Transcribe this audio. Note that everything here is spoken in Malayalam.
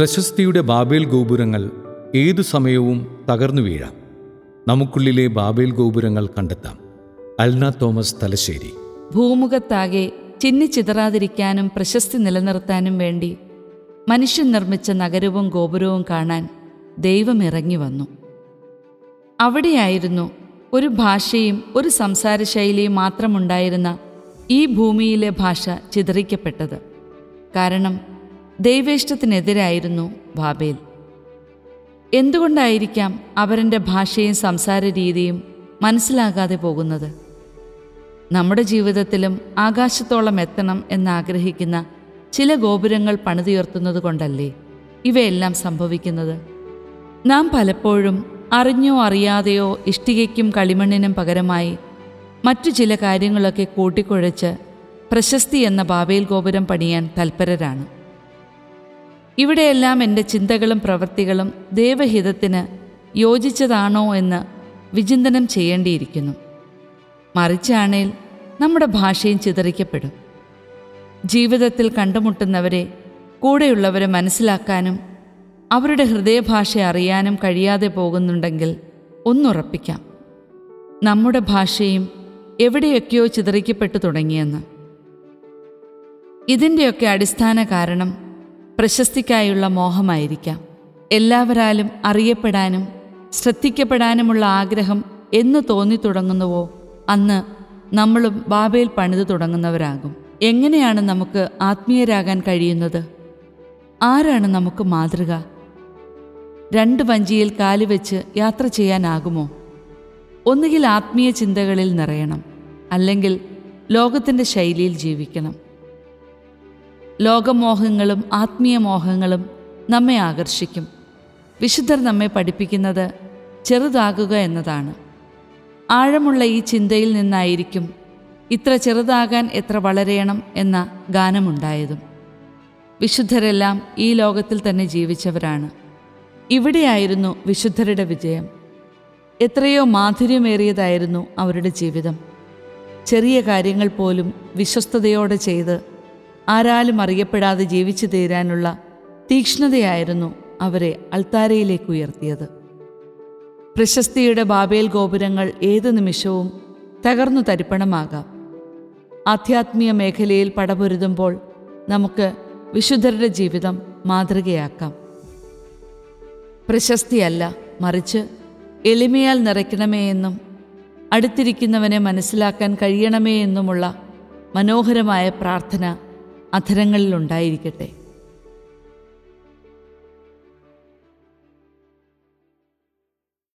പ്രശസ്തിയുടെ ബാബേൽ ഗോപുരങ്ങൾ ഏതു സമയവും തകർന്നു വീഴാം. നമുക്കുള്ളിലെ ബാബേൽ ഗോപുരങ്ങൾ കണ്ടെത്താം. അൽന തോമസ് തലശ്ശേരി. ഭൂമുഖത്താകെ ചിന്നിച്ചിതറാതിരിക്കാനും പ്രശസ്തി നിലനിർത്താനും വേണ്ടി മനുഷ്യൻ നിർമ്മിച്ച നഗരവും ഗോപുരവും കാണാൻ ദൈവം ഇറങ്ങി വന്നു. അവിടെയായിരുന്നു ഒരു ഭാഷയും ഒരു സംസാരശൈലിയും മാത്രമുണ്ടായിരുന്ന ഈ ഭൂമിയിലെ ഭാഷ ചിതറിക്കപ്പെട്ടത്. കാരണം ദൈവേഷ്ടത്തിനെതിരായിരുന്നു ബാബേൽ. എന്തുകൊണ്ടായിരിക്കാം അവരന്റെ ഭാഷയും സംസാര രീതിയും മനസ്സിലാകാതെ പോകുന്നത്? നമ്മുടെ ജീവിതത്തിലും ആകാശത്തോളം എത്തണം എന്നാഗ്രഹിക്കുന്ന ചില ഗോപുരങ്ങൾ പണിതുയർത്തുന്നത് കൊണ്ടല്ലേ ഇവയെല്ലാം സംഭവിക്കുന്നത്? നാം പലപ്പോഴും അറിഞ്ഞോ അറിയാതെയോ ഇഷ്ടികയ്ക്കും കളിമണ്ണിനും പകരമായി മറ്റു ചില കാര്യങ്ങളൊക്കെ കൂട്ടിക്കുഴച്ച് പ്രശസ്തി എന്ന ബാബേൽ ഗോപുരം പണിയാൻ തൽപരരാണ്. ഇവിടെയെല്ലാം എന്റെ ചിന്തകളും പ്രവൃത്തികളും ദേവഹിതത്തിന് യോജിച്ചതാണോ എന്ന് വിചിന്തനം ചെയ്യേണ്ടിയിരിക്കുന്നു. മറിച്ചാണേൽ നമ്മുടെ ഭാഷയും ചിതറിക്കപ്പെടും. ജീവിതത്തിൽ കണ്ടുമുട്ടുന്നവരെ കൂടെയുള്ളവരെ മനസ്സിലാക്കാനും അവരുടെ ഹൃദയഭാഷ അറിയാനും കഴിയാതെ പോകുന്നുണ്ടെങ്കിൽ ഒന്നുറപ്പിക്കാം. നമ്മുടെ ഭാഷയും എവിടെയൊക്കെയോ ചിതറിക്കപ്പെട്ടു തുടങ്ങിയെന്ന്. ഇതിന്റെയൊക്കെ അടിസ്ഥാന കാരണം പ്രശസ്തിക്കായുള്ള മോഹമായിരിക്കാം. എല്ലാവരാലും അറിയപ്പെടാനും ശ്രദ്ധിക്കപ്പെടാനുമുള്ള ആഗ്രഹം എന്ന് തോന്നി തുടങ്ങുന്നുവോ? അന്ന് നമ്മളും ബാബയിൽ പണിത് തുടങ്ങുന്നവരാകും. എങ്ങനെയാണ് നമുക്ക് ആത്മീയരാകാൻ കഴിയുന്നത്? ആരാണ് നമുക്ക് മാതൃക? രണ്ട് വഞ്ചിയിൽ കാലുവെച്ച് യാത്ര ചെയ്യാനാകുമോ? ഒന്നുകിൽ ആത്മീയ ചിന്തകളിൽ നിറയണം അല്ലെങ്കിൽ ലോകത്തിന്റെ ശൈലിയിൽ ജീവിക്കണം. ലോകമോഹങ്ങളും ആത്മീയ മോഹങ്ങളും നമ്മെ ആകർഷിക്കും. വിശുദ്ധർ നമ്മെ പഠിപ്പിക്കുന്നത് ചെറുതാകുക എന്നതാണ്. ആഴമുള്ള ഈ ചിന്തയിൽ നിന്നായിരിക്കും ഇത്ര ചെറുതാകാൻ എത്ര വളരെയണം എന്ന ഗാനമുണ്ടായതും. വിശുദ്ധരെല്ലാം ഈ ലോകത്തിൽ തന്നെ ജീവിച്ചവരാണ്. ഇവിടെയായിരുന്നു വിശുദ്ധരുടെ വിജയം. എത്രയോ മാധുര്യമേറിയതായിരുന്നു അവരുടെ ജീവിതം. ചെറിയ കാര്യങ്ങൾ പോലും വിശ്വസ്തയോടെ ചെയ്ത് ആരാലും അറിയപ്പെടാതെ ജീവിച്ചു തീരാനുള്ള തീക്ഷ്ണതയായിരുന്നു അവരെ അൾത്താരയിലേക്ക് ഉയർത്തിയത്. പ്രശസ്തിയുടെ ബാബേൽ ഗോപുരങ്ങൾ ഏത് നിമിഷവും തകർന്നു തരിപ്പണമാകാം. ആധ്യാത്മിക മേഖലയിൽ പടപൊരുതുമ്പോൾ നമുക്ക് വിശുദ്ധരുടെ ജീവിതം മാതൃകയാക്കാം. പ്രശസ്തിയല്ല മറിച്ച് എളിമയാൽ നിറയ്ക്കണമേ എന്നും അടുത്തിരിക്കുന്നവനെ മനസ്സിലാക്കാൻ കഴിയണമേ എന്നുമുള്ള മനോഹരമായ പ്രാർത്ഥന അധരങ്ങളിലുണ്ടായിരിക്കട്ടെ.